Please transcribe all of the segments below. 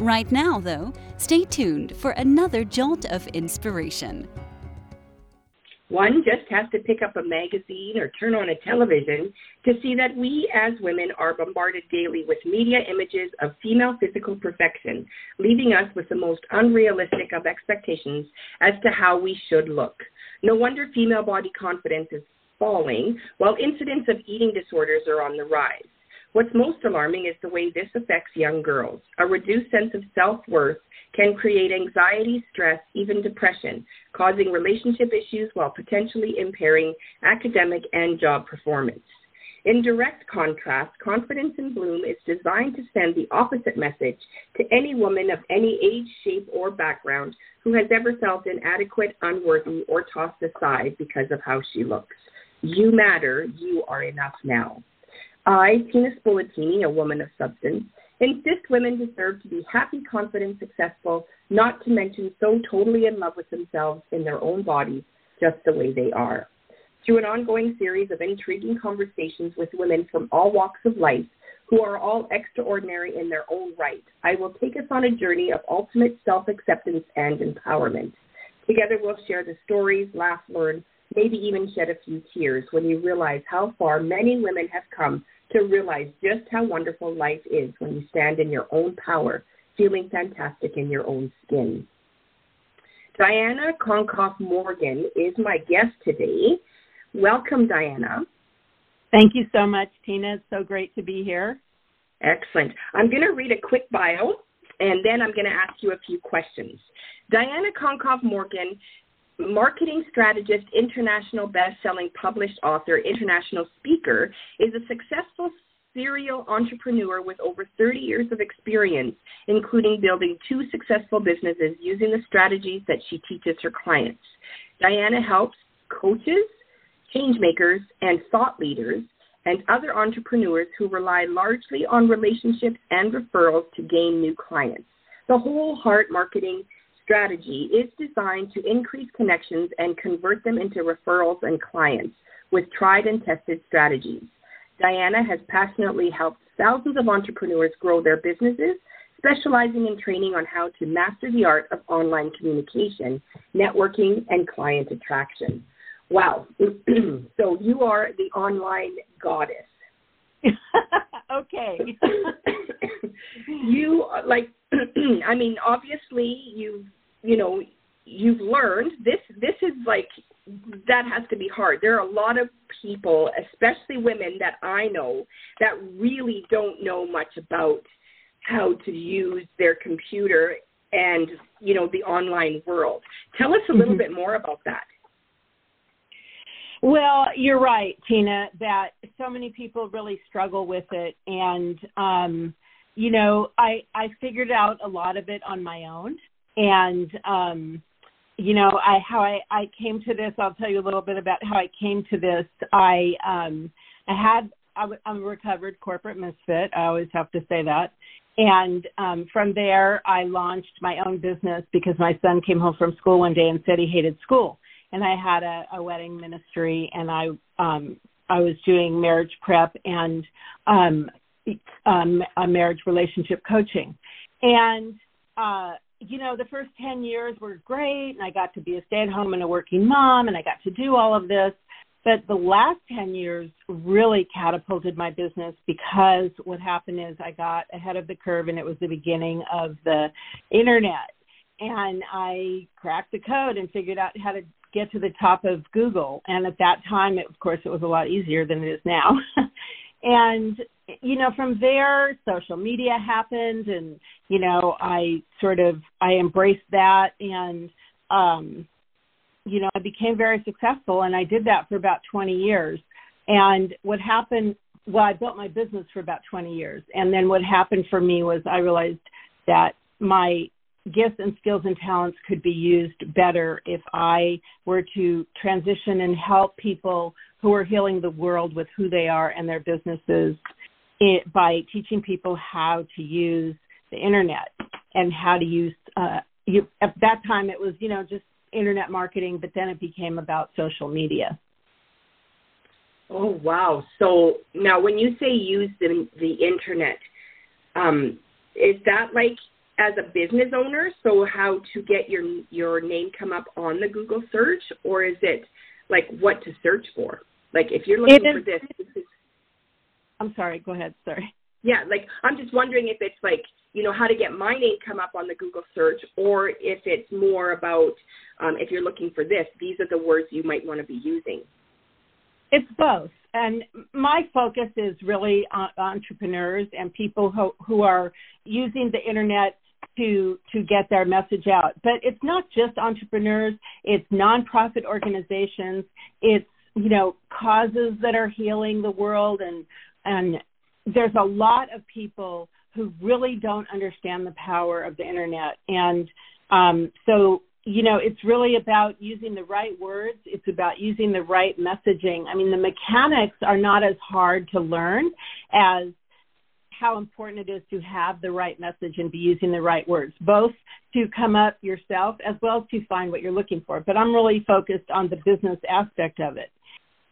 Right now, though, stay tuned for another jolt of inspiration. One just has to pick up a magazine or turn on a television to see that we as women are bombarded daily with media images of female physical perfection, leaving us with the most unrealistic of expectations as to how we should look. No wonder female body confidence is falling, while incidents of eating disorders are on the rise. What's most alarming is the way this affects young girls. A reduced sense of self worth can create anxiety, stress, even depression, causing relationship issues while potentially impairing academic and job performance. In direct contrast, Confidence in Bloom is designed to send the opposite message to any woman of any age, shape, or background who has ever felt inadequate, unworthy, or tossed aside because of how she looks. You matter. You are enough now. I, Tina Spoletini, a woman of substance, insist women deserve to be happy, confident, successful, not to mention so totally in love with themselves in their own bodies, just the way they are. Through an ongoing series of intriguing conversations with women from all walks of life who are all extraordinary in their own right, I will take us on a journey of ultimate self acceptance and empowerment. Together, we'll share the stories, laugh, learn, maybe even shed a few tears when you realize how far many women have come to realize just how wonderful life is when you stand in your own power, feeling fantastic in your own skin. Diana Concoff Morgan is my guest today. Welcome, Diana. Thank you so much, Tina. It's so great to be here. Excellent. I'm going to read a quick bio and then I'm going to ask you a few questions. Diana Concoff Morgan marketing strategist, international best-selling published author, international speaker, is a successful serial entrepreneur with over 30 years of experience, including building two successful businesses using the strategies that she teaches her clients. Diana helps coaches, changemakers, and thought leaders and other entrepreneurs who rely largely on relationships and referrals to gain new clients. The whole heart marketing strategy is designed to increase connections and convert them into referrals and clients with tried and tested strategies. Diana has passionately helped thousands of entrepreneurs grow their businesses, specializing in training on how to master the art of online communication, networking, and client attraction. Wow. so you are the online goddess. okay. you like I mean obviously you've you know you've learned this this is like that has to be hard. There are a lot of people especially women that i know that really don't know much about how to use their computer and you know the online world. Tell us a little mm-hmm. bit more about that. Well you're right tina that so many people really struggle with it. And um you know i i figured out a lot of it on my own and um you know i how i i came to this i'll tell you a little bit about how i came to this. I um i had I w- i'm a recovered corporate misfit. I always have to say that. And um from there i launched my own business because my son came home from school one day and said he hated school. And i had a, a wedding ministry and i um i was doing marriage prep and um um a marriage relationship coaching. And uh you know, the first 10 years were great and I got to be a stay at home and a working mom and I got to do all of this. But the last 10 years really catapulted my business because what happened is I got ahead of the curve and it was the beginning of the internet. And I cracked the code and figured out how to get to the top of Google. And at that time, it, of course, it was a lot easier than it is now. and you know from there social media happened and you know i sort of i embraced that and um you know i became very successful and i did that for about 20 years. And what happened well i built my business for about 20 years. And then what happened for me was i realized that my gifts and skills and talents could be used better if I were to transition and help people who are healing the world with who they are and their businesses it, by teaching people how to use the internet and how to use uh, you, at that time it was you know just internet marketing but then it became about social media. Oh wow. So now when you say use the, the internet um, is that like as a business owner? So how to get your your name come up on the google search or is it like what to search for like if you're looking for this, this is, i'm sorry go ahead sorry yeah like i'm just wondering if it's like you know how to get my name come up on the google search or if it's more about um, if you're looking for this these are the words you might want to be using it's both and my focus is really on entrepreneurs and people who, who are using the internet to to get their message out. But it's not just entrepreneurs; it's nonprofit organizations. It's you know causes that are healing the world, and and there's a lot of people who really don't understand the power of the internet, and um, so you know it's really about using the right words. It's about using the right messaging. I mean, the mechanics are not as hard to learn as how important it is to have the right message and be using the right words, both to come up yourself as well as to find what you're looking for. But I'm really focused on the business aspect of it.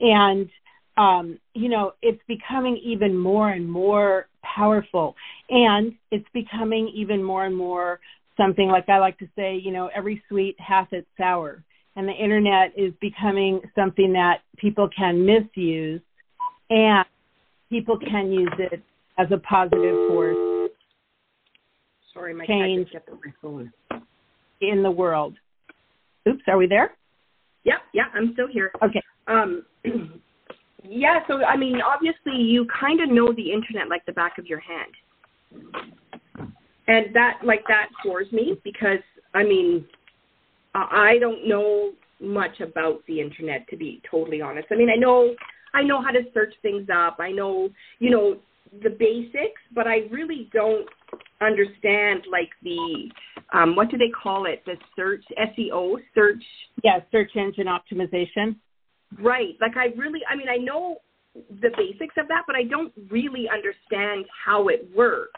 And, um, you know, it's becoming even more and more powerful. And it's becoming even more and more something like I like to say, you know, every sweet hath its sour. And the internet is becoming something that people can misuse and people can use it as a positive force. Sorry, my change cat just my phone. in the world. Oops, are we there? Yeah, yeah, I'm still here. Okay. Um, yeah, so I mean, obviously, you kind of know the internet like the back of your hand, and that like that floors me because I mean, I don't know much about the internet to be totally honest. I mean, I know I know how to search things up. I know, you know, the basics, but I really don't understand like the um, what do they call it? The search SEO search. Yeah, search engine optimization. Right. Like I really, I mean, I know the basics of that, but I don't really understand how it works.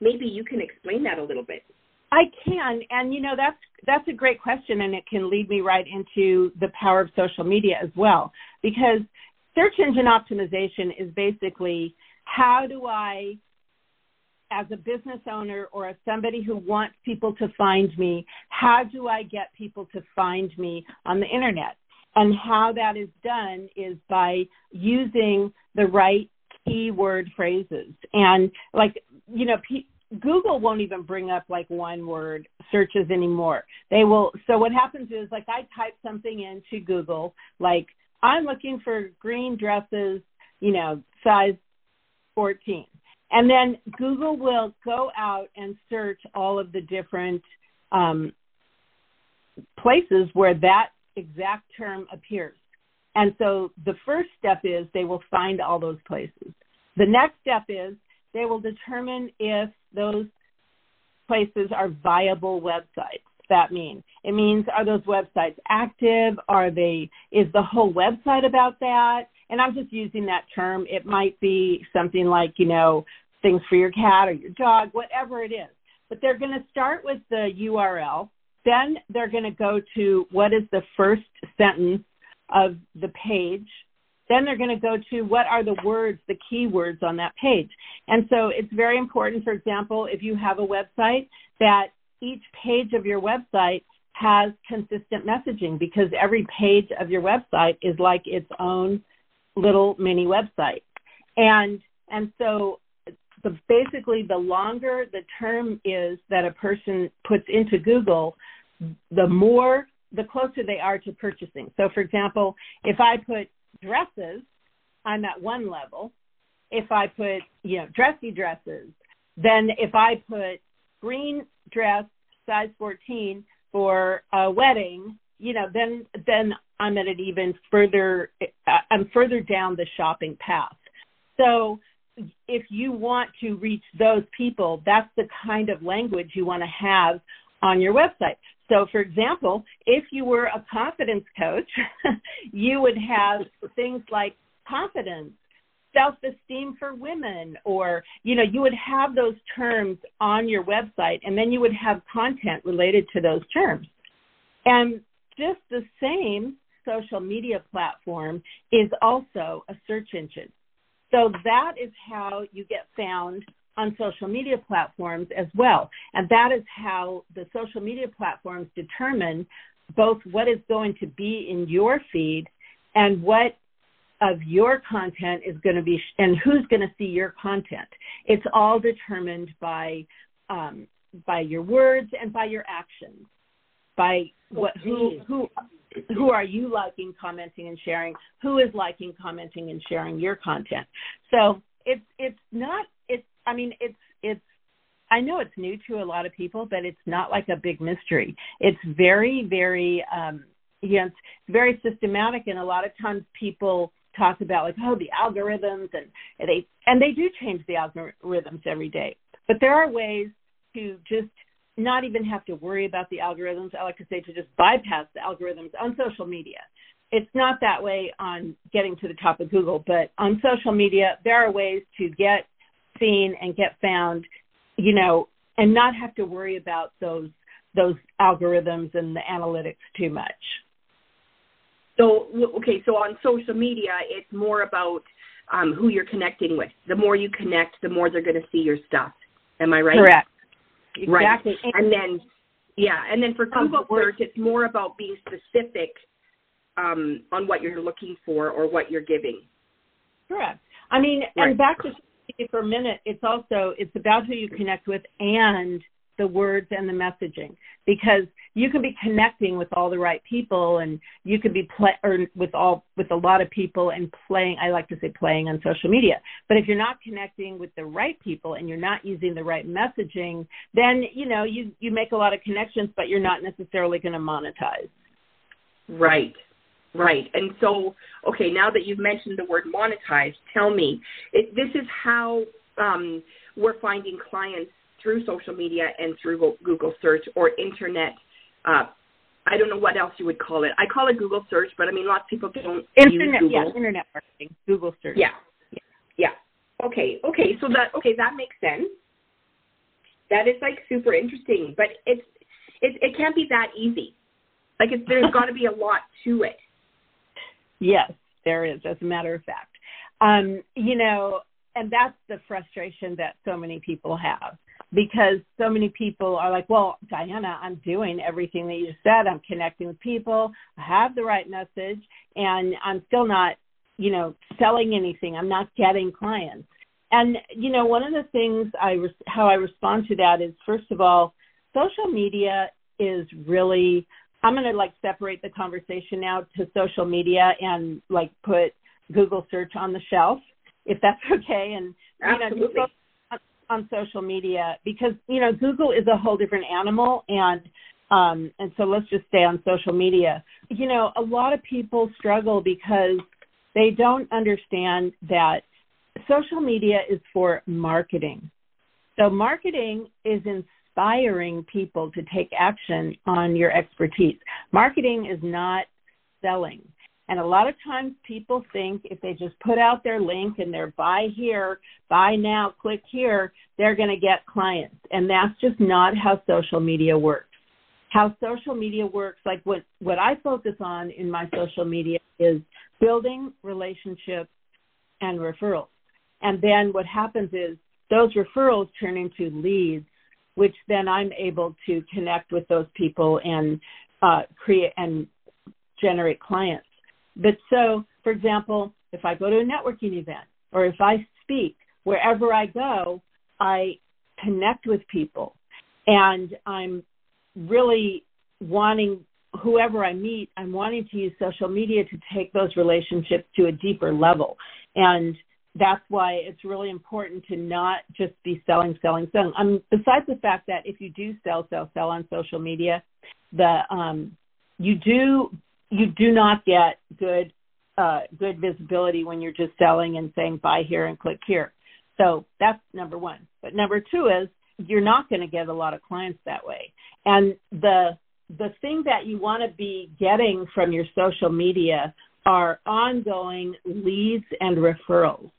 Maybe you can explain that a little bit. I can, and you know that's that's a great question, and it can lead me right into the power of social media as well, because search engine optimization is basically how do I, as a business owner or as somebody who wants people to find me, how do I get people to find me on the internet? And how that is done is by using the right keyword phrases. And like, you know, Google won't even bring up like one word searches anymore. They will. So what happens is like I type something into Google, like I'm looking for green dresses, you know, size 14. And then Google will go out and search all of the different um, places where that exact term appears. And so the first step is they will find all those places. The next step is they will determine if those places are viable websites. That means it means are those websites active? Are they is the whole website about that? and I'm just using that term. It might be something like, you know, things for your cat or your dog, whatever it is. But they're going to start with the URL. Then they're going to go to what is the first sentence of the page. Then they're going to go to what are the words, the keywords on that page. And so it's very important, for example, if you have a website, that each page of your website has consistent messaging because every page of your website is like its own little mini website. And and so the, basically the longer the term is that a person puts into Google, the more the closer they are to purchasing. So for example, if I put dresses, I'm at one level. If I put, you know, dressy dresses, then if I put green dress size 14 for a wedding, you know, then then I'm at an even further, I'm further down the shopping path. So if you want to reach those people, that's the kind of language you want to have on your website. So, for example, if you were a confidence coach, you would have things like confidence, self esteem for women, or, you know, you would have those terms on your website, and then you would have content related to those terms. And just the same social media platform is also a search engine. So that is how you get found on social media platforms as well. And that is how the social media platforms determine both what is going to be in your feed and what of your content is going to be and who's going to see your content. It's all determined by um, by your words and by your actions, by what who who who are you liking, commenting, and sharing? Who is liking, commenting, and sharing your content? So it's it's not it's I mean it's it's I know it's new to a lot of people, but it's not like a big mystery. It's very very um you know, it's very systematic and a lot of times people talk about like oh the algorithms and they and they do change the algorithms every day. But there are ways to just not even have to worry about the algorithms. I like to say to just bypass the algorithms on social media. It's not that way on getting to the top of Google, but on social media, there are ways to get seen and get found, you know, and not have to worry about those those algorithms and the analytics too much. So okay, so on social media, it's more about um, who you're connecting with. The more you connect, the more they're going to see your stuff. Am I right? Correct. Exactly. Right. And then, yeah, and then for Google search, it's more about being specific um, on what you're looking for or what you're giving. Correct. I mean, right. and back to for a minute, it's also it's about who you connect with and the words and the messaging because you can be connecting with all the right people and you can be play or with all with a lot of people and playing I like to say playing on social media. But if you're not connecting with the right people and you're not using the right messaging, then you know you you make a lot of connections but you're not necessarily going to monetize. Right. Right. And so, okay, now that you've mentioned the word monetize, tell me, it, this is how um, we're finding clients through social media and through Google search or internet. Uh, I don't know what else you would call it. I call it Google search, but I mean, lots of people don't internet, use Google. Yeah, internet marketing, Google search. Yeah, yeah, yeah. Okay, okay. So that okay, that makes sense. That is like super interesting, but it's it it can't be that easy. Like it's, there's got to be a lot to it. Yes, there is. As a matter of fact, um, you know, and that's the frustration that so many people have because so many people are like, well, Diana, I'm doing everything that you said. I'm connecting with people. I have the right message, and I'm still not, you know, selling anything. I'm not getting clients. And you know, one of the things I res- how I respond to that is first of all, social media is really. I'm going to like separate the conversation now to social media and like put Google search on the shelf, if that's okay. And Absolutely. you know, on social media because you know Google is a whole different animal and um and so let's just stay on social media. You know, a lot of people struggle because they don't understand that social media is for marketing. So marketing is inspiring people to take action on your expertise. Marketing is not selling. And a lot of times people think if they just put out their link and they're buy here, buy now, click here, they're going to get clients. And that's just not how social media works. How social media works, like what, what I focus on in my social media is building relationships and referrals. And then what happens is those referrals turn into leads, which then I'm able to connect with those people and uh, create and generate clients. But so, for example, if I go to a networking event or if I speak, wherever I go, I connect with people and I'm really wanting whoever I meet, I'm wanting to use social media to take those relationships to a deeper level. And that's why it's really important to not just be selling, selling, selling. Um, besides the fact that if you do sell, sell, sell on social media, the um, you do you do not get good uh, good visibility when you're just selling and saying buy here and click here. So that's number one. But number two is you're not going to get a lot of clients that way. And the the thing that you want to be getting from your social media are ongoing leads and referrals.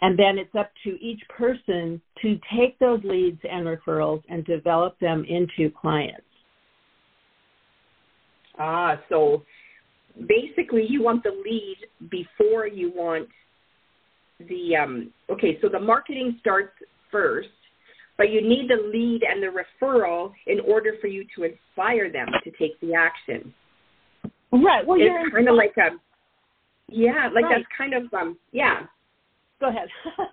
And then it's up to each person to take those leads and referrals and develop them into clients. Ah, so basically you want the lead before you want the um okay, so the marketing starts first, but you need the lead and the referral in order for you to inspire them to take the action. Right. Well, it's kind of like a yeah, like right. that's kind of um yeah. Go ahead.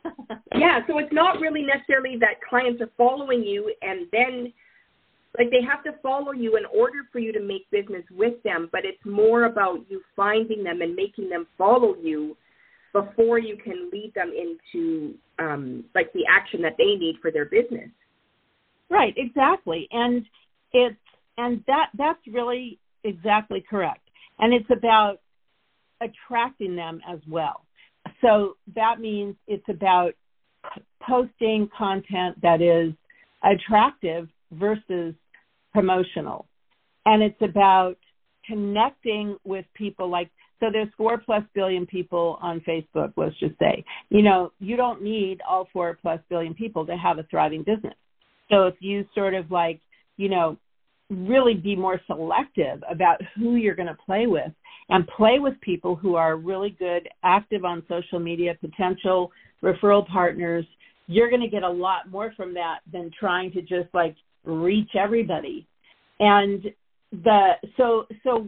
yeah, so it's not really necessarily that clients are following you and then like they have to follow you in order for you to make business with them, but it's more about you finding them and making them follow you before you can lead them into um, like the action that they need for their business. Right, exactly, and it's and that that's really exactly correct, and it's about attracting them as well. So that means it's about posting content that is attractive versus promotional. And it's about connecting with people like so there's four plus billion people on Facebook, let's just say. You know, you don't need all four plus billion people to have a thriving business. So if you sort of like, you know, really be more selective about who you're going to play with and play with people who are really good, active on social media, potential referral partners, you're going to get a lot more from that than trying to just like reach everybody. And the so so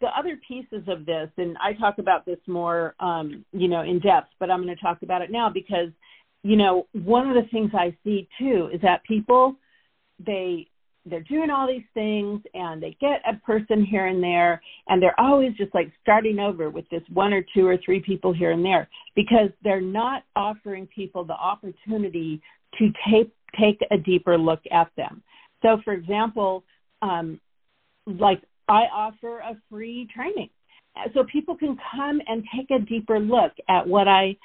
the other pieces of this, and I talk about this more, um, you know, in depth, but I'm going to talk about it now because, you know, one of the things I see too is that people, they they're doing all these things and they get a person here and there and they're always just like starting over with this one or two or three people here and there because they're not offering people the opportunity to take take a deeper look at them. So for example um like i offer a free training. So people can come and take a deeper look at what i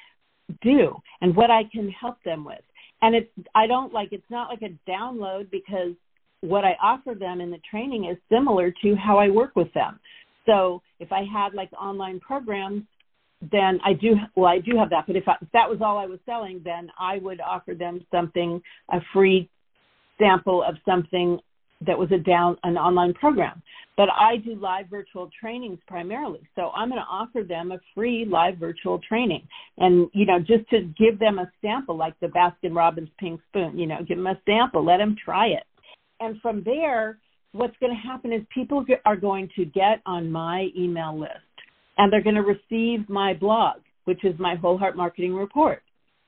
do and what i can help them with. And it's i don't like it's not like a download because what I offer them in the training is similar to how I work with them. So if I had like online programs, then I do well I do have that. But if, I, if that was all I was selling, then I would offer them something a free sample of something that was a down an online program. But I do live virtual trainings primarily. So I'm going to offer them a free live virtual training. And you know, just to give them a sample like the Baskin Robbins pink spoon, you know, give them a sample, let them try it and from there, what's going to happen is people are going to get on my email list and they're going to receive my blog, which is my Whole Heart Marketing Report.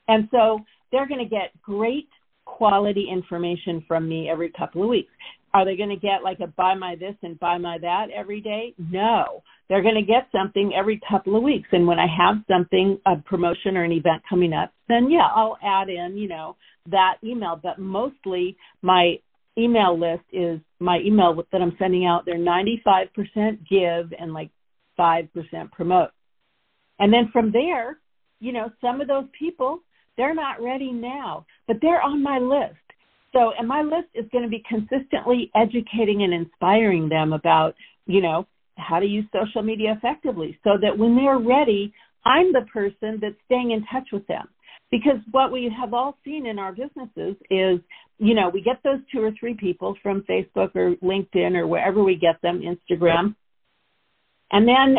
And so they're going to get great quality information from me every couple of weeks. Are they going to get like a buy my this and buy my that every day? No. They're going to get something every couple of weeks. And when I have something, a promotion or an event coming up, then yeah, I'll add in, you know, that email. But mostly my email list is my email that I'm sending out. They're 95% give and like 5% promote. And then from there, you know, some of those people, they're not ready now, but they're on my list. So, and my list is going to be consistently educating and inspiring them about, you know, how to use social media effectively so that when they're ready, I'm the person that's staying in touch with them because what we have all seen in our businesses is you know we get those two or three people from facebook or linkedin or wherever we get them instagram and then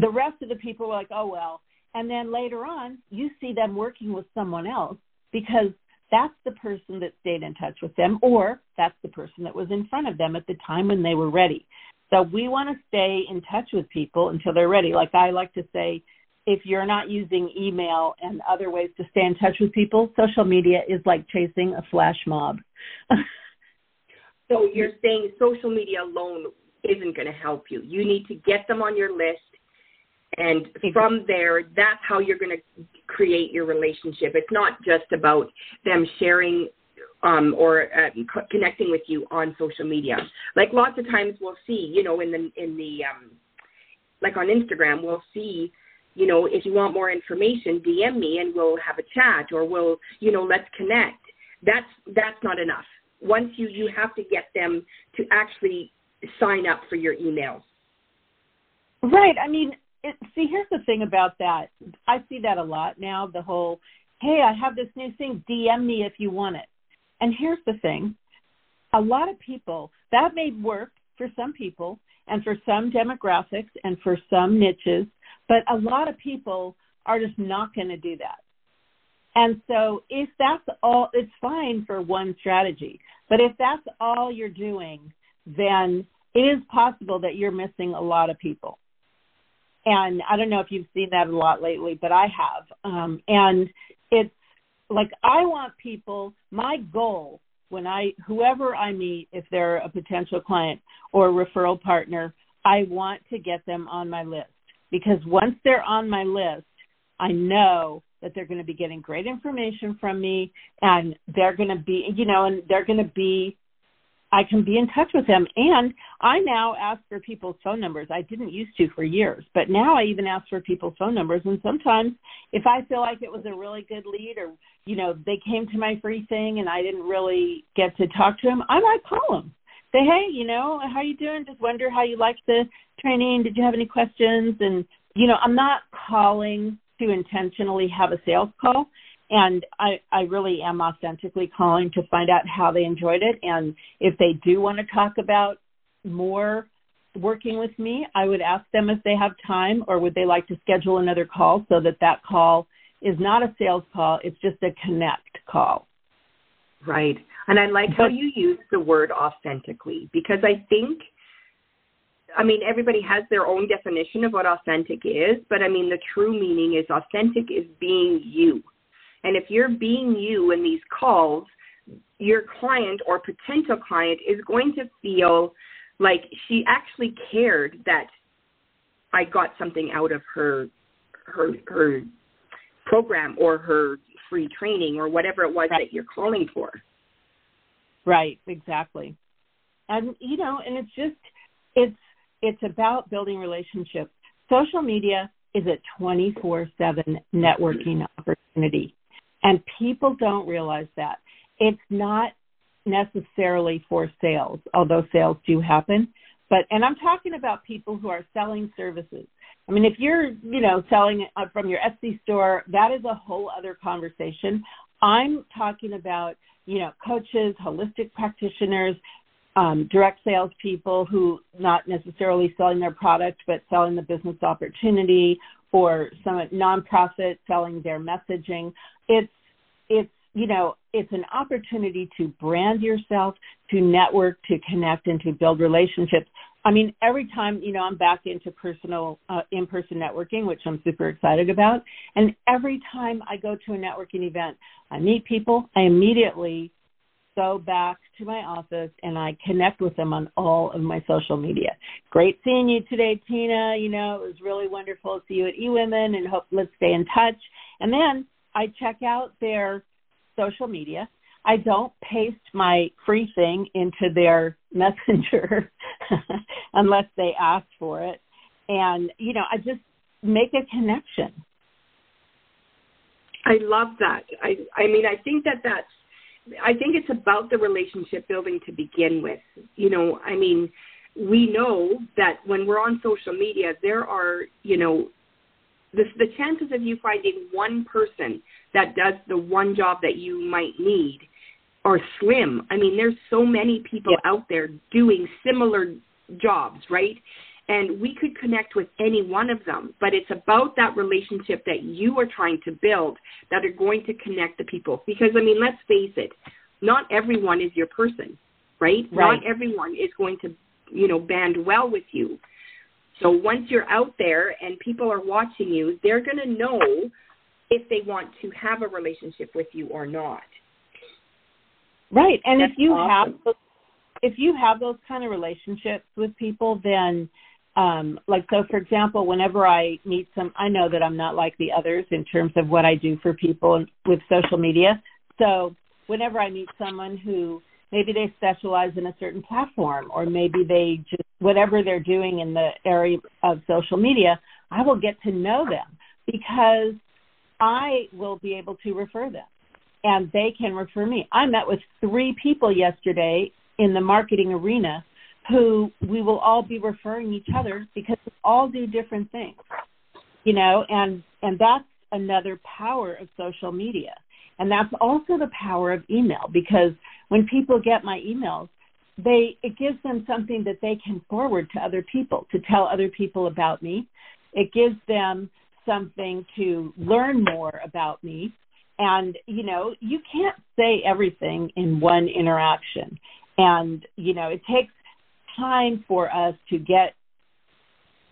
the rest of the people are like oh well. And then later on you see them working with someone else because that's the person that stayed in touch with them or that's the person that was in front of them at the time when they were ready. So we want to stay in touch with people until they're ready. Like i like to say if you're not using email and other ways to stay in touch with people, social media is like chasing a flash mob. so you're saying social media alone isn't going to help you. You need to get them on your list. And from there, that's how you're going to create your relationship. It's not just about them sharing um, or uh, co- connecting with you on social media. Like lots of times we'll see, you know, in the in the um, like on Instagram, we'll see you know, if you want more information, DM me and we'll have a chat or we'll, you know, let's connect. that's that's not enough. Once you you have to get them to actually sign up for your emails. Right. I mean, it, see, here's the thing about that. I see that a lot now. The whole, hey, I have this new thing. DM me if you want it. And here's the thing: a lot of people that may work for some people and for some demographics and for some niches, but a lot of people are just not going to do that. And so if that's all, it's fine for one strategy. But if that's all you're doing, then it is possible that you're missing a lot of people. And I don't know if you've seen that a lot lately, but I have. Um, and it's like I want people, my goal when I, whoever I meet, if they're a potential client or referral partner, I want to get them on my list because once they're on my list, I know that they're going to be getting great information from me and they're going to be, you know, and they're going to be, I can be in touch with them. And I now ask for people's phone numbers. I didn't used to for years, but now I even ask for people's phone numbers. And sometimes if I feel like it was a really good lead or, you know, they came to my free thing and I didn't really get to talk to them, I might call them. Say, hey, you know, how you doing? Just wonder how you liked the training. Did you have any questions? And, you know, I'm not calling to intentionally have a sales call and I, I really am authentically calling to find out how they enjoyed it. And if they do want to talk about more working with me i would ask them if they have time or would they like to schedule another call so that that call is not a sales call it's just a connect call. Right. And i like how you use the word authentically because i think I mean, everybody has their own definition of what authentic is, but I mean, the true meaning is authentic is being you. And if you're being you in these calls, your client or potential client is going to feel like she actually cared that I got something out of her her her program or her free training or whatever it was right. that you're calling for. Right, exactly. And you know, and it's just it's it's about building relationships. Social media is a 24 7 networking opportunity. And people don't realize that. It's not necessarily for sales, although sales do happen. But, and I'm talking about people who are selling services. I mean, if you're, you know, selling from your Etsy store, that is a whole other conversation. I'm talking about, you know, coaches, holistic practitioners, um, direct sales people who not necessarily selling their product but selling the business opportunity or some nonprofit selling their messaging. It's it's you know it's an opportunity to brand yourself, to network, to connect, and to build relationships. I mean, every time you know I'm back into personal uh, in-person networking, which I'm super excited about, and every time I go to a networking event, I meet people. I immediately go back to my office and I connect with them on all of my social media. Great seeing you today, Tina. You know, it was really wonderful to see you at eWomen and hope let's stay in touch. And then I check out their social media. I don't paste my free thing into their messenger unless they ask for it. And, you know, I just make a connection. I love that. I I mean I think that that's I think it's about the relationship building to begin with. You know, I mean, we know that when we're on social media, there are, you know, the, the chances of you finding one person that does the one job that you might need are slim. I mean, there's so many people yeah. out there doing similar jobs, right? and we could connect with any one of them but it's about that relationship that you are trying to build that are going to connect the people because i mean let's face it not everyone is your person right, right. not everyone is going to you know band well with you so once you're out there and people are watching you they're going to know if they want to have a relationship with you or not. Right. And That's if you awesome. have if you have those kind of relationships with people then um, like so for example whenever i meet some i know that i'm not like the others in terms of what i do for people with social media. So whenever i meet someone who maybe they specialize in a certain platform or maybe they just whatever they're doing in the area of social media i will get to know them because i will be able to refer them and they can refer me. I met with three people yesterday in the marketing arena who we will all be referring each other because we all do different things. You know, and and that's another power of social media. And that's also the power of email because when people get my emails, they it gives them something that they can forward to other people to tell other people about me. It gives them something to learn more about me. And you know, you can't say everything in one interaction. And you know, it takes time for us to get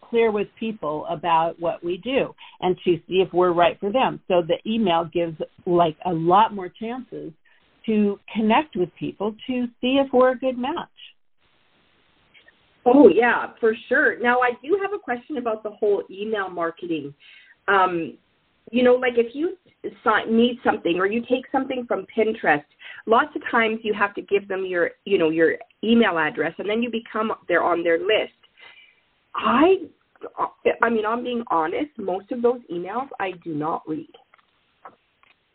clear with people about what we do and to see if we're right for them. So the email gives like a lot more chances to connect with people to see if we're a good match. Oh yeah, for sure. Now I do have a question about the whole email marketing. Um, you know, like if you need something or you take something from Pinterest, lots of times you have to give them your, you know, your email address, and then you become they're on their list. I, I mean, I'm being honest. Most of those emails I do not read.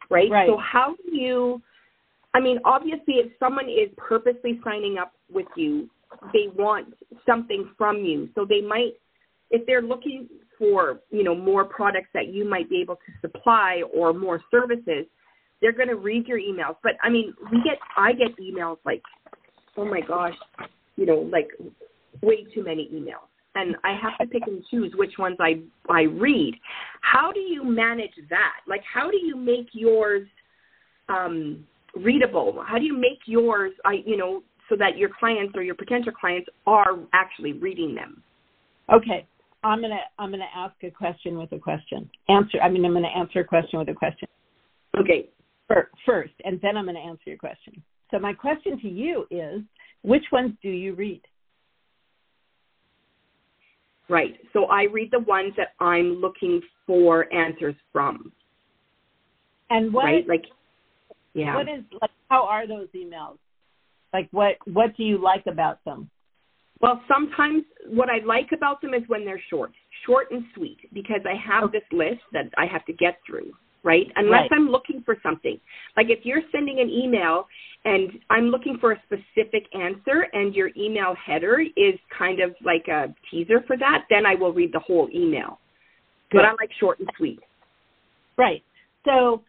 Right. right. So how do you? I mean, obviously, if someone is purposely signing up with you, they want something from you. So they might, if they're looking for, you know, more products that you might be able to supply or more services, they're going to read your emails. But I mean, we get, I get emails like, oh my gosh, you know, like way too many emails. And I have to pick and choose which ones I I read. How do you manage that? Like, how do you make yours um, readable? How do you make yours, I you know, so that your clients or your potential clients are actually reading them? Okay, I'm gonna I'm gonna ask a question with a question. Answer. I mean, I'm gonna answer a question with a question. Okay. First, and then I'm gonna answer your question. So my question to you is, which ones do you read? Right. So I read the ones that I'm looking for answers from. And what? Right. Like. Yeah. What is like? How are those emails? Like, what what do you like about them? Well, sometimes what I like about them is when they're short, short and sweet, because I have this list that I have to get through, right? Unless right. I'm looking for something. Like if you're sending an email and I'm looking for a specific answer and your email header is kind of like a teaser for that, then I will read the whole email. Good. But I like short and sweet. Right. So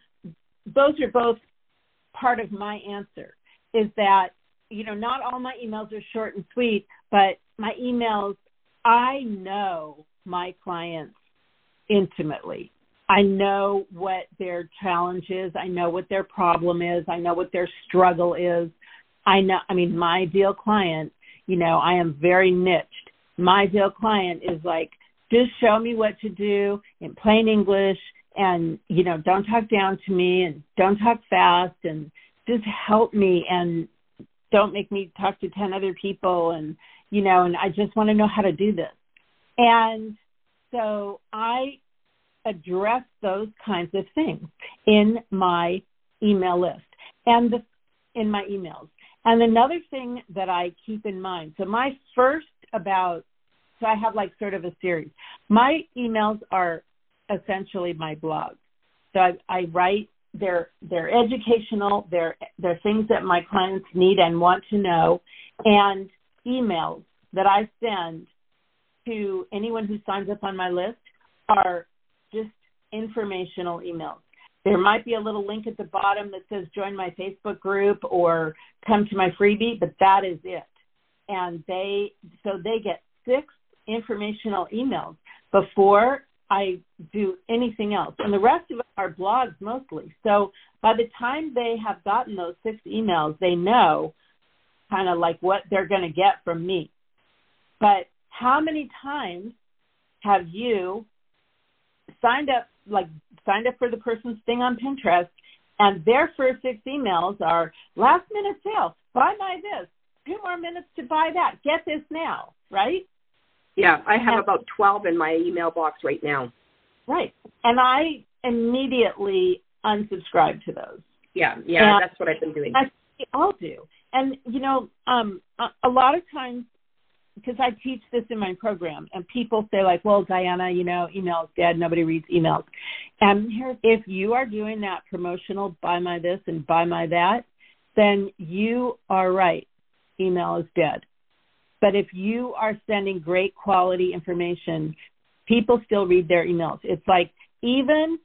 those are both part of my answer is that you know, not all my emails are short and sweet, but my emails, I know my clients intimately. I know what their challenge is. I know what their problem is. I know what their struggle is. I know, I mean, my ideal client, you know, I am very niched. My ideal client is like, just show me what to do in plain English and, you know, don't talk down to me and don't talk fast and just help me and don't make me talk to 10 other people and you know and i just want to know how to do this. And so i address those kinds of things in my email list and the, in my emails. And another thing that i keep in mind so my first about so i have like sort of a series. My emails are essentially my blog. So i, I write they're they're educational they're they're things that my clients need and want to know and emails that i send to anyone who signs up on my list are just informational emails. There might be a little link at the bottom that says join my facebook group or come to my freebie but that is it. And they so they get six informational emails before I do anything else. And the rest of it are blogs mostly. So by the time they have gotten those six emails, they know kind of like what they're going to get from me. But how many times have you signed up, like signed up for the person's thing on Pinterest, and their first six emails are last minute sale, buy my this, two more minutes to buy that, get this now, right? Yeah, I have and, about 12 in my email box right now. Right. And I immediately unsubscribe to those. Yeah, yeah, and that's what I've been doing. I all do. And you know, um a, a lot of times because I teach this in my program, and people say like, "Well, Diana, you know, emails dead. Nobody reads emails." And here, if you are doing that promotional buy my this and buy my that, then you are right. Email is dead. But if you are sending great quality information, people still read their emails. It's like even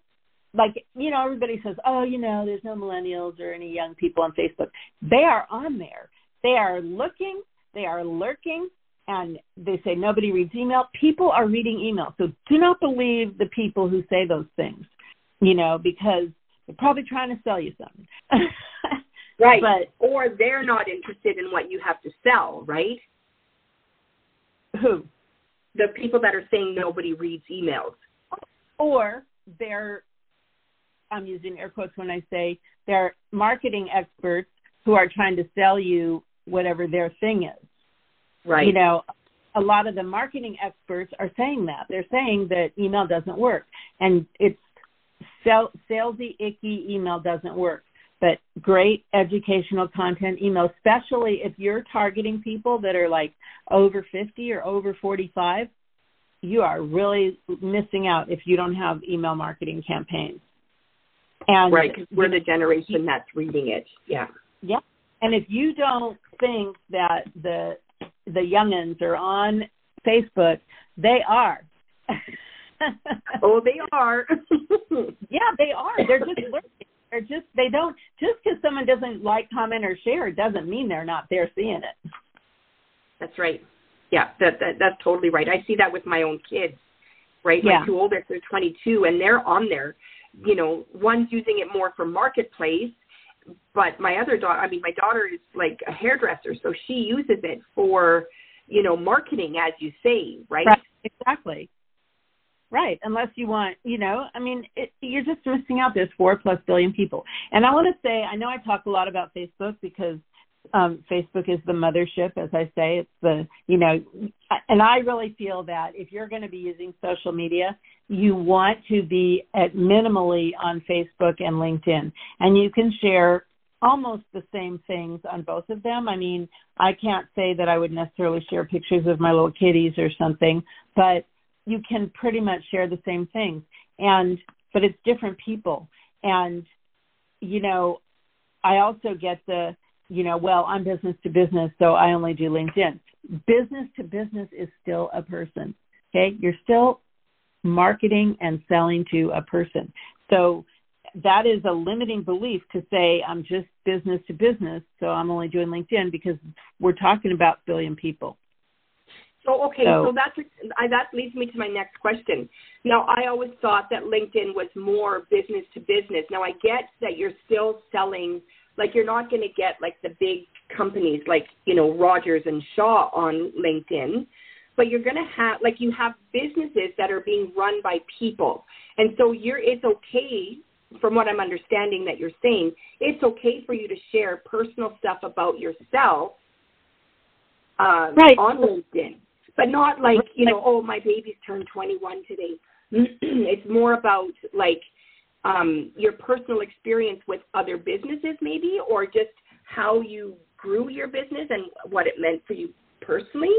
like you know everybody says, "Oh, you know, there's no millennials or any young people on Facebook." They are on there. They are looking, they are lurking, and they say nobody reads email. People are reading email. So do not believe the people who say those things, you know, because they're probably trying to sell you something. right. But or they're not interested in what you have to sell, right? Who? The people that are saying nobody reads emails. Or they're I'm using air quotes when I say they're marketing experts who are trying to sell you whatever their thing is. Right. You know, a lot of the marketing experts are saying that. They're saying that email doesn't work. And it's sell, salesy, icky email doesn't work. But great educational content email, especially if you're targeting people that are like over 50 or over 45, you are really missing out if you don't have email marketing campaigns. And right, because we're the generation that's reading it. Yeah. Yeah. And if you don't think that the the youngins are on Facebook, they are. oh, they are. yeah, they are. They're just lurking. They're just they don't just because someone doesn't like, comment, or share doesn't mean they're not there seeing it. That's right. Yeah, that, that that's totally right. I see that with my own kids. Right, yeah. my two oldest are 22, and they're on there. You know, one's using it more for marketplace, but my other daughter, I mean, my daughter is like a hairdresser, so she uses it for, you know, marketing, as you say, right? Right. Exactly. Right. Unless you want, you know, I mean, it, you're just missing out. There's four plus billion people. And I want to say, I know I talk a lot about Facebook because um, Facebook is the mothership, as I say. It's the, you know, and I really feel that if you're going to be using social media, you want to be at minimally on Facebook and LinkedIn. And you can share almost the same things on both of them. I mean, I can't say that I would necessarily share pictures of my little kitties or something, but you can pretty much share the same things. And, but it's different people. And, you know, I also get the, you know, well, I'm business to business, so I only do LinkedIn. Business to business is still a person. Okay. You're still marketing and selling to a person. So that is a limiting belief to say I'm just business to business, so I'm only doing LinkedIn because we're talking about billion people. So okay, so, so that's I, that leads me to my next question. Now I always thought that LinkedIn was more business to business. Now I get that you're still selling like you're not going to get like the big companies like you know Rogers and Shaw on LinkedIn, but you're going to have like you have businesses that are being run by people, and so you're it's okay from what I'm understanding that you're saying, it's okay for you to share personal stuff about yourself uh, right. on LinkedIn, but not like you know, oh my baby's turned 21 today. it's more about like um, your personal experience with other businesses, maybe, or just how you grew your business and what it meant for you personally.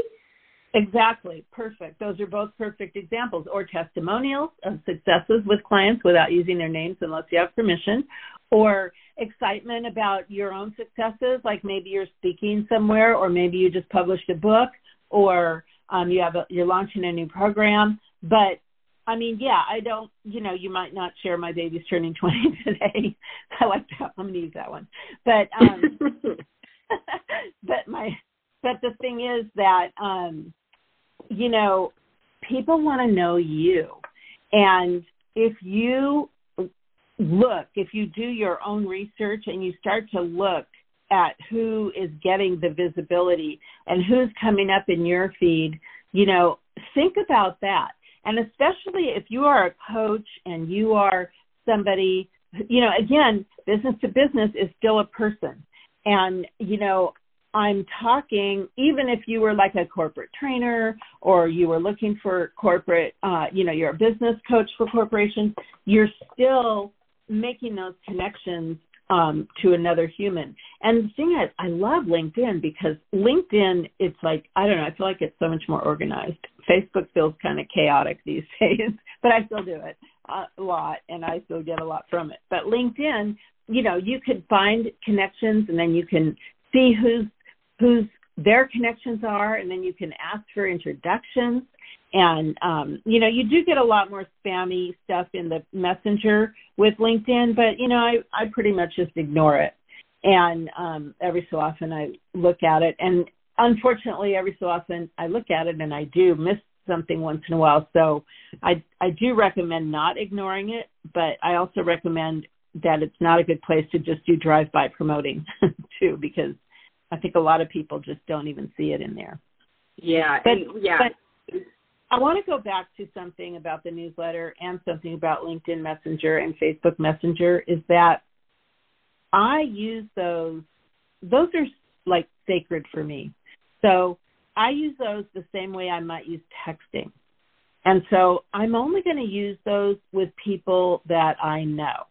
Exactly. Perfect. Those are both perfect examples. Or testimonials of successes with clients without using their names unless you have permission. Or excitement about your own successes, like maybe you're speaking somewhere, or maybe you just published a book, or um, you have a, you're launching a new program. But I mean, yeah, I don't, you know, you might not share my baby's turning 20 today. I like that. I'm going to use that one. But, um, but my, but the thing is that, um, you know, people want to know you. And if you look, if you do your own research and you start to look at who is getting the visibility and who's coming up in your feed, you know, think about that and especially if you are a coach and you are somebody, you know, again, business to business is still a person. And, you know, I'm talking, even if you were like a corporate trainer or you were looking for corporate, uh, you know, you're a business coach for corporations, you're still making those connections um, to another human. And the thing is, I love LinkedIn because LinkedIn, it's like, I don't know, I feel like it's so much more organized. Facebook feels kind of chaotic these days, but I still do it a lot and I still get a lot from it. But LinkedIn, you know, you could find connections and then you can see who's, who's their connections are and then you can ask for introductions and um, you know you do get a lot more spammy stuff in the messenger with linkedin but you know i i pretty much just ignore it. And um every so often i look at it. And unfortunately every so often i look at it and i do miss something once in a while. So i i do recommend not ignoring it but i also recommend that it's not a good place to just do drive by promoting too because i think a lot of people just don't even see it in there. Yeah but, and, yeah. but I want to go back to something about the newsletter and something about LinkedIn Messenger and Facebook Messenger is that I use those, those are like sacred for me. So I use those the same way I might use texting. And so I'm only going to use those with people that I know.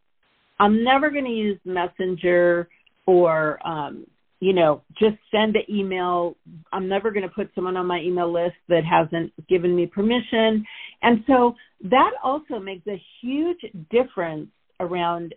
I'm never going to use Messenger or um, you know, just send the email. I'm never going to put someone on my email list that hasn't given me permission. And so that also makes a huge difference around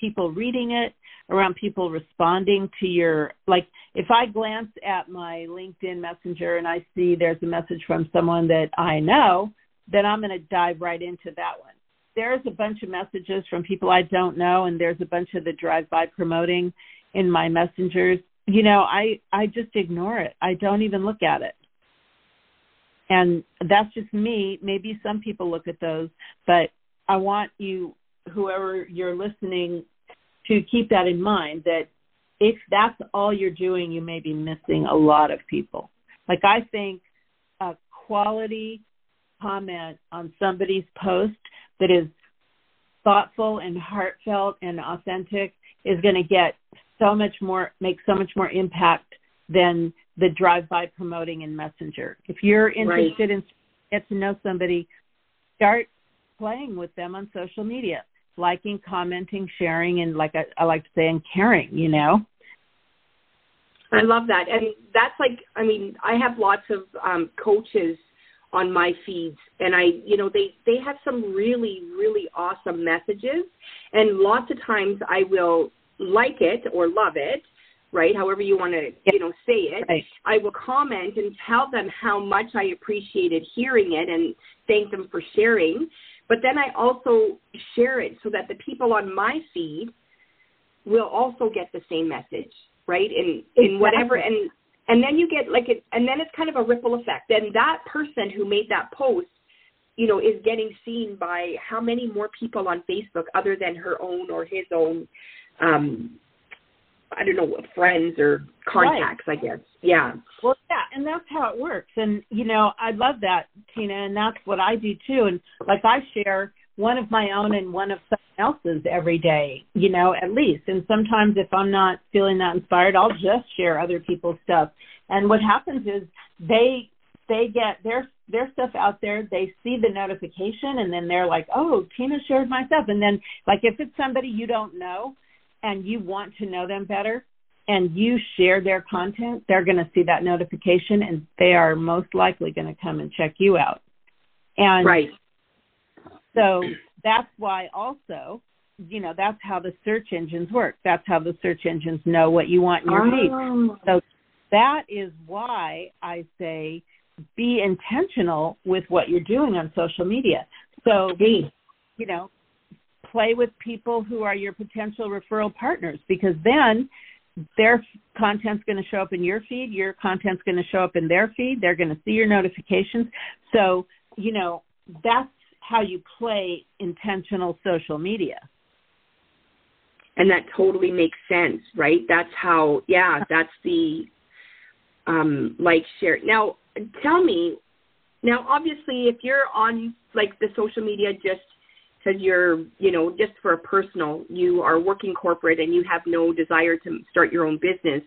people reading it, around people responding to your, like, if I glance at my LinkedIn Messenger and I see there's a message from someone that I know, then I'm going to dive right into that one. There's a bunch of messages from people I don't know, and there's a bunch of the drive by promoting in my messengers, you know, I I just ignore it. I don't even look at it. And that's just me. Maybe some people look at those, but I want you whoever you're listening to keep that in mind that if that's all you're doing, you may be missing a lot of people. Like I think a quality comment on somebody's post that is thoughtful and heartfelt and authentic is going to get so much more make so much more impact than the drive by promoting in messenger. If you're interested right. in get to know somebody start playing with them on social media liking commenting sharing and like I, I like to say and caring you know? I love that. And that's like i mean i have lots of um coaches on my feeds and i you know they they have some really really awesome messages. And lots of times i will like it or love it, right? However you want to, you know, say it. Right. I will comment and tell them how much I appreciated hearing it and thank them for sharing. But then I also share it so that the people on my feed will also get the same message, right? In in whatever and and then you get like it and then it's kind of a ripple effect. Then that person who made that post you know, is getting seen by how many more people on Facebook other than her own or his own um I don't know friends or contacts, right. I guess. Yeah. Well, yeah, and that's how it works. And you know, I love that, Tina, and that's what I do too. And like I share one of my own and one of someone else's every day, you know, at least. And sometimes if I'm not feeling that inspired, I'll just share other people's stuff. And what happens is they they get their their stuff out there, they see the notification and then they're like, "Oh, Tina shared my stuff." And then like if it's somebody you don't know, and you want to know them better and you share their content, they're going to see that notification and they are most likely going to come and check you out. And right. So that's why also, you know, that's how the search engines work. That's how the search engines know what you want in your oh. feed. So that is why I say be intentional with what you're doing on social media. So, be you know, play with people who are your potential referral partners because then their content's going to show up in your feed, your content's going to show up in their feed, they're going to see your notifications. So, you know, that's how you play intentional social media. And that totally makes sense, right? That's how, yeah, that's the um, like share. Now, tell me, now obviously, if you're on like the social media just because you're, you know, just for a personal, you are working corporate and you have no desire to start your own business,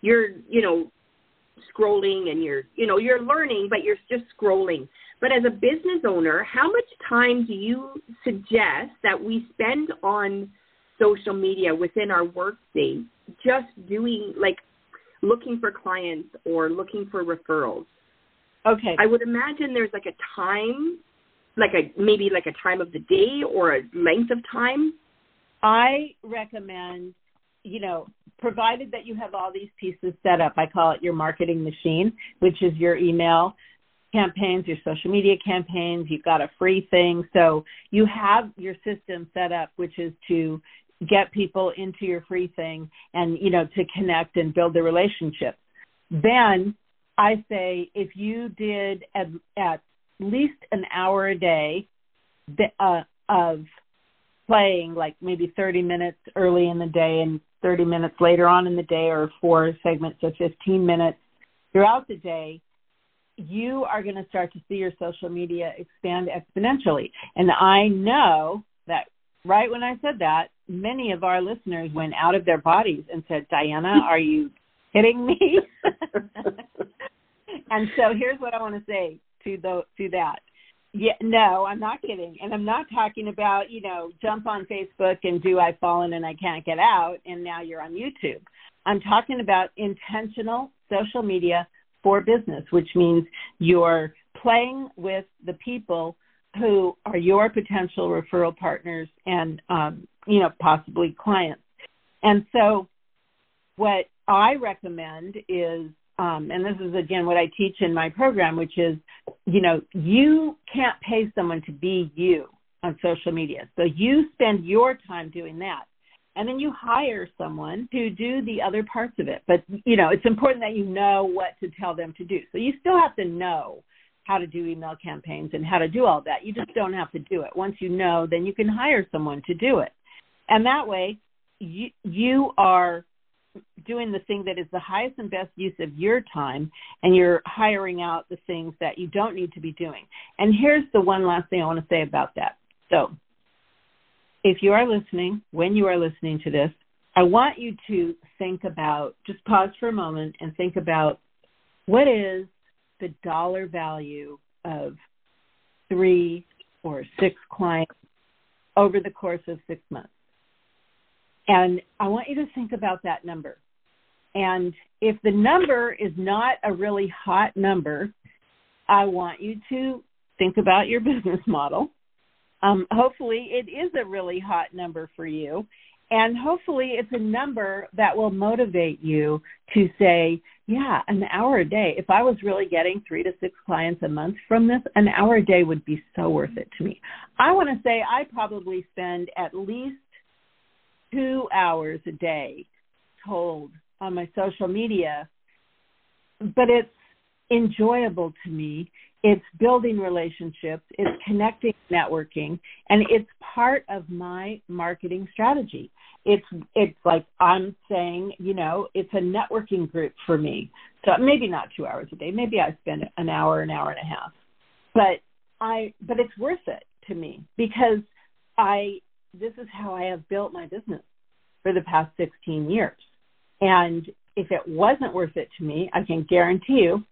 you're, you know, scrolling and you're, you know, you're learning, but you're just scrolling. But as a business owner, how much time do you suggest that we spend on social media within our workday, just doing like looking for clients or looking for referrals. Okay. I would imagine there's like a time, like a maybe like a time of the day or a length of time. I recommend, you know, provided that you have all these pieces set up, I call it your marketing machine, which is your email campaigns, your social media campaigns, you've got a free thing. So you have your system set up, which is to get people into your free thing and, you know, to connect and build the relationship. Then I say if you did at, at least an hour a day uh, of playing, like maybe 30 minutes early in the day and 30 minutes later on in the day, or four segments of 15 minutes throughout the day, you are going to start to see your social media expand exponentially. And I know that right when I said that, many of our listeners went out of their bodies and said, Diana, are you kidding me? and so here's what I want to say to the to that. Yeah, no, I'm not kidding. And I'm not talking about, you know, jump on Facebook and do I've fallen and I can't get out and now you're on YouTube. I'm talking about intentional social media for business, which means you're playing with the people who are your potential referral partners and um, you know possibly clients. And so, what I recommend is, um, and this is again what I teach in my program, which is, you know, you can't pay someone to be you on social media, so you spend your time doing that and then you hire someone to do the other parts of it. But you know, it's important that you know what to tell them to do. So you still have to know how to do email campaigns and how to do all that. You just don't have to do it. Once you know, then you can hire someone to do it. And that way you you are doing the thing that is the highest and best use of your time and you're hiring out the things that you don't need to be doing. And here's the one last thing I want to say about that. So, if you are listening, when you are listening to this, I want you to think about, just pause for a moment and think about what is the dollar value of three or six clients over the course of six months. And I want you to think about that number. And if the number is not a really hot number, I want you to think about your business model um, hopefully, it is a really hot number for you. And hopefully, it's a number that will motivate you to say, yeah, an hour a day. If I was really getting three to six clients a month from this, an hour a day would be so worth it to me. I want to say I probably spend at least two hours a day told on my social media, but it's enjoyable to me it's building relationships, it's connecting, networking, and it's part of my marketing strategy. It's it's like I'm saying, you know, it's a networking group for me. So maybe not two hours a day, maybe I spend an hour, an hour and a half. But I but it's worth it to me because I this is how I have built my business for the past 16 years. And if it wasn't worth it to me, I can guarantee you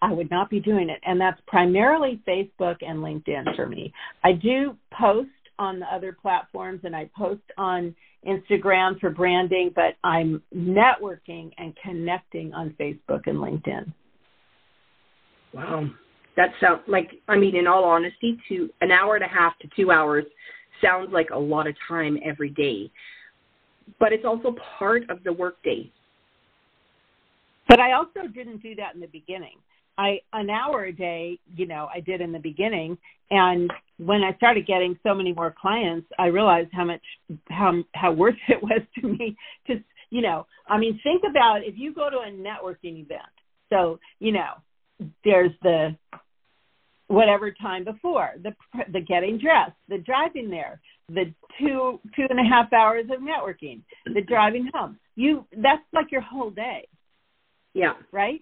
I would not be doing it. And that's primarily Facebook and LinkedIn for me. I do post on the other platforms and I post on Instagram for branding, but I'm networking and connecting on Facebook and LinkedIn. Wow. That sounds uh, like, I mean, in all honesty, to an hour and a half to two hours sounds like a lot of time every day. But it's also part of the workday. But I also didn't do that in the beginning. I an hour a day, you know, I did in the beginning, and when I started getting so many more clients, I realized how much how how worth it was to me to you know, I mean, think about if you go to a networking event. So you know, there's the whatever time before the the getting dressed, the driving there, the two two and a half hours of networking, the driving home. You that's like your whole day. Yeah. Right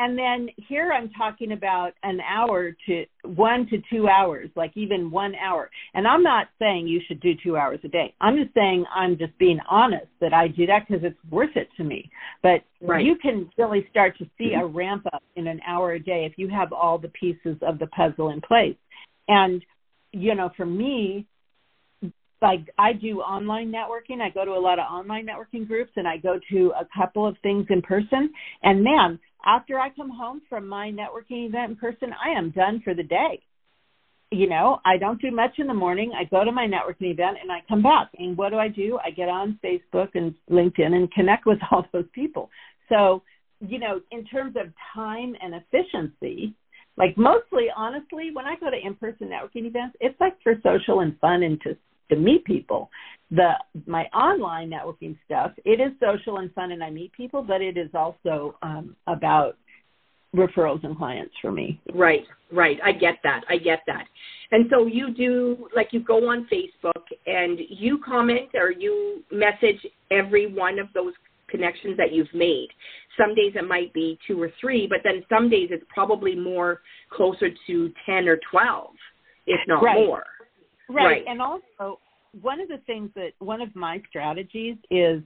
and then here I'm talking about an hour to one to two hours, like even one hour. And I'm not saying you should do two hours a day. I'm just saying I'm just being honest that I do that because it's worth it to me. But right. you can really start to see a ramp up in an hour a day if you have all the pieces of the puzzle in place. And, you know, for me, like I do online networking. I go to a lot of online networking groups and I go to a couple of things in person. And man, after I come home from my networking event in person, I am done for the day. You know, I don't do much in the morning. I go to my networking event and I come back. And what do I do? I get on Facebook and LinkedIn and connect with all those people. So, you know, in terms of time and efficiency, like mostly honestly, when I go to in-person networking events, it's like for social and fun and to to meet people. The my online networking stuff, it is social and fun and I meet people, but it is also um, about referrals and clients for me. Right, right. I get that. I get that. And so you do like you go on Facebook and you comment or you message every one of those connections that you've made. Some days it might be two or three, but then some days it's probably more closer to 10 or 12, if not right. more. Right. And also one of the things that one of my strategies is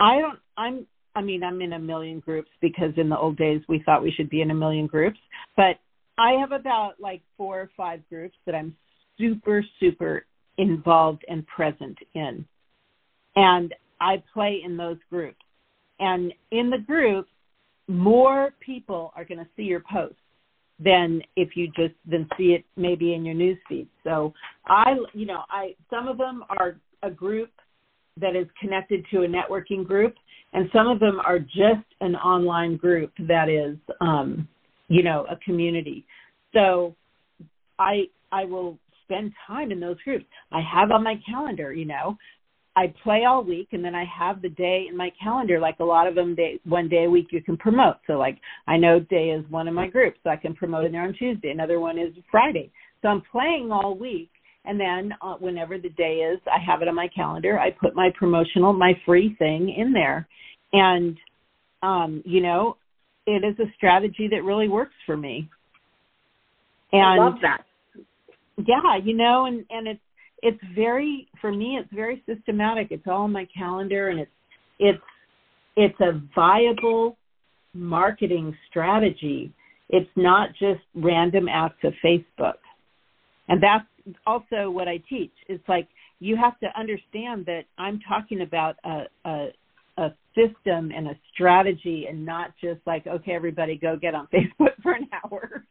I don't I'm I mean I'm in a million groups because in the old days we thought we should be in a million groups, but I have about like four or five groups that I'm super super involved and present in. And I play in those groups. And in the group, more people are going to see your posts than if you just then see it maybe in your news feed. So I, you know, I some of them are a group that is connected to a networking group, and some of them are just an online group that is, um, you know, a community. So I I will spend time in those groups. I have on my calendar, you know, I play all week and then I have the day in my calendar like a lot of them day one day a week you can promote. So like I know day is one of my groups, so I can promote in there on Tuesday. Another one is Friday. So I'm playing all week and then uh, whenever the day is, I have it on my calendar. I put my promotional, my free thing in there. And um, you know, it is a strategy that really works for me. And I love that. Yeah, you know, and and it's it's very for me it's very systematic. It's all in my calendar and it's it's it's a viable marketing strategy. It's not just random acts of facebook. And that's also what i teach. It's like you have to understand that i'm talking about a, a a system and a strategy and not just like okay everybody go get on facebook for an hour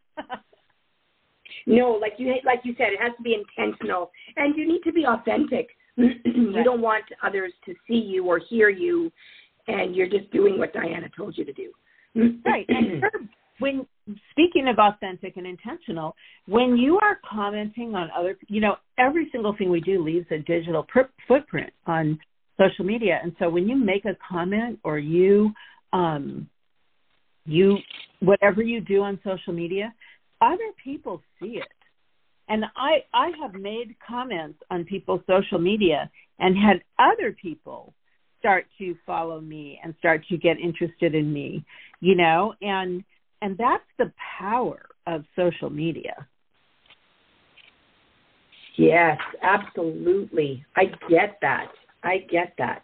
no, like you like you said, it has to be intentional, and you need to be authentic. you don't want others to see you or hear you, and you're just doing what Diana told you to do. right. And when speaking of authentic and intentional, when you are commenting on other, you know, every single thing we do leaves a digital pr- footprint on social media, and so when you make a comment or you, um, you, whatever you do on social media, other people see it. And I I have made comments on people's social media and had other people start to follow me and start to get interested in me, you know, and and that's the power of social media. Yes, absolutely. I get that. I get that.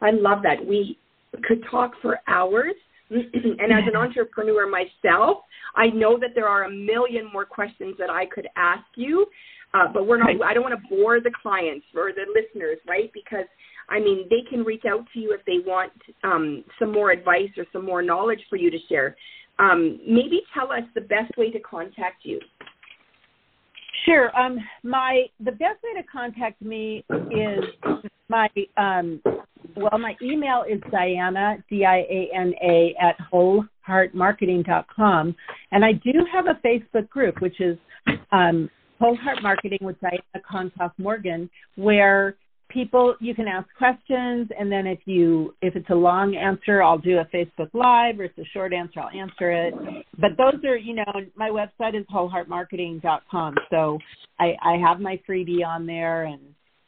I love that. We could talk for hours and as an entrepreneur myself, I know that there are a million more questions that I could ask you, uh, but we're not. I don't want to bore the clients or the listeners, right? Because I mean, they can reach out to you if they want um, some more advice or some more knowledge for you to share. Um, maybe tell us the best way to contact you. Sure. Um, my the best way to contact me is my um, well, my email is Diana D I A N A at wholeheartmarketing.com, and I do have a Facebook group which is um, Whole Heart Marketing with Diana Concoff Morgan, where people you can ask questions and then if you if it's a long answer i'll do a facebook live or it's a short answer i'll answer it. But those are you know my website is wholeheartmarketing.com so i i have my freebie on there and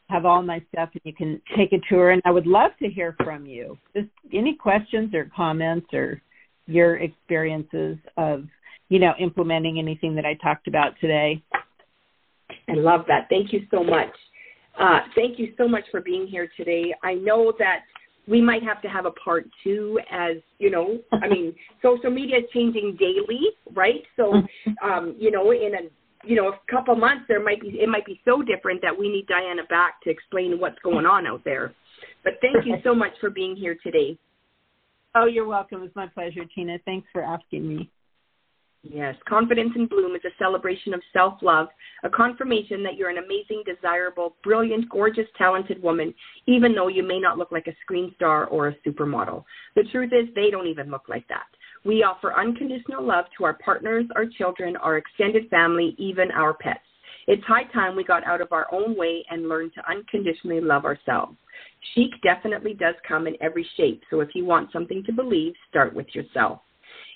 have all my stuff and you can take a tour and i would love to hear from you. Just any questions or comments or your experiences of you know implementing anything that i talked about today. I love that. Thank you so much. Uh, thank you so much for being here today. I know that we might have to have a part two as you know i mean social media is changing daily right? So um you know in a you know, a couple months there might be it might be so different that we need Diana back to explain what's going on out there. But thank you so much for being here today. Oh, you're welcome. It's my pleasure, Tina. Thanks for asking me. Yes, Confidence in Bloom is a celebration of self love, a confirmation that you're an amazing, desirable, brilliant, gorgeous, talented woman, even though you may not look like a screen star or a supermodel. The truth is, they don't even look like that. We offer unconditional love to our partners, our children, our extended family, even our pets. It's high time we got out of our own way and learned to unconditionally love ourselves. Chic definitely does come in every shape, so if you want something to believe, start with yourself.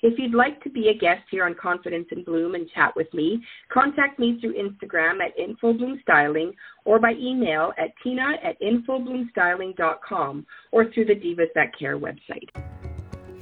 If you'd like to be a guest here on Confidence in Bloom and chat with me, contact me through Instagram at infobloomstyling or by email at tina at infobloomstyling.com or through the Divas That Care website.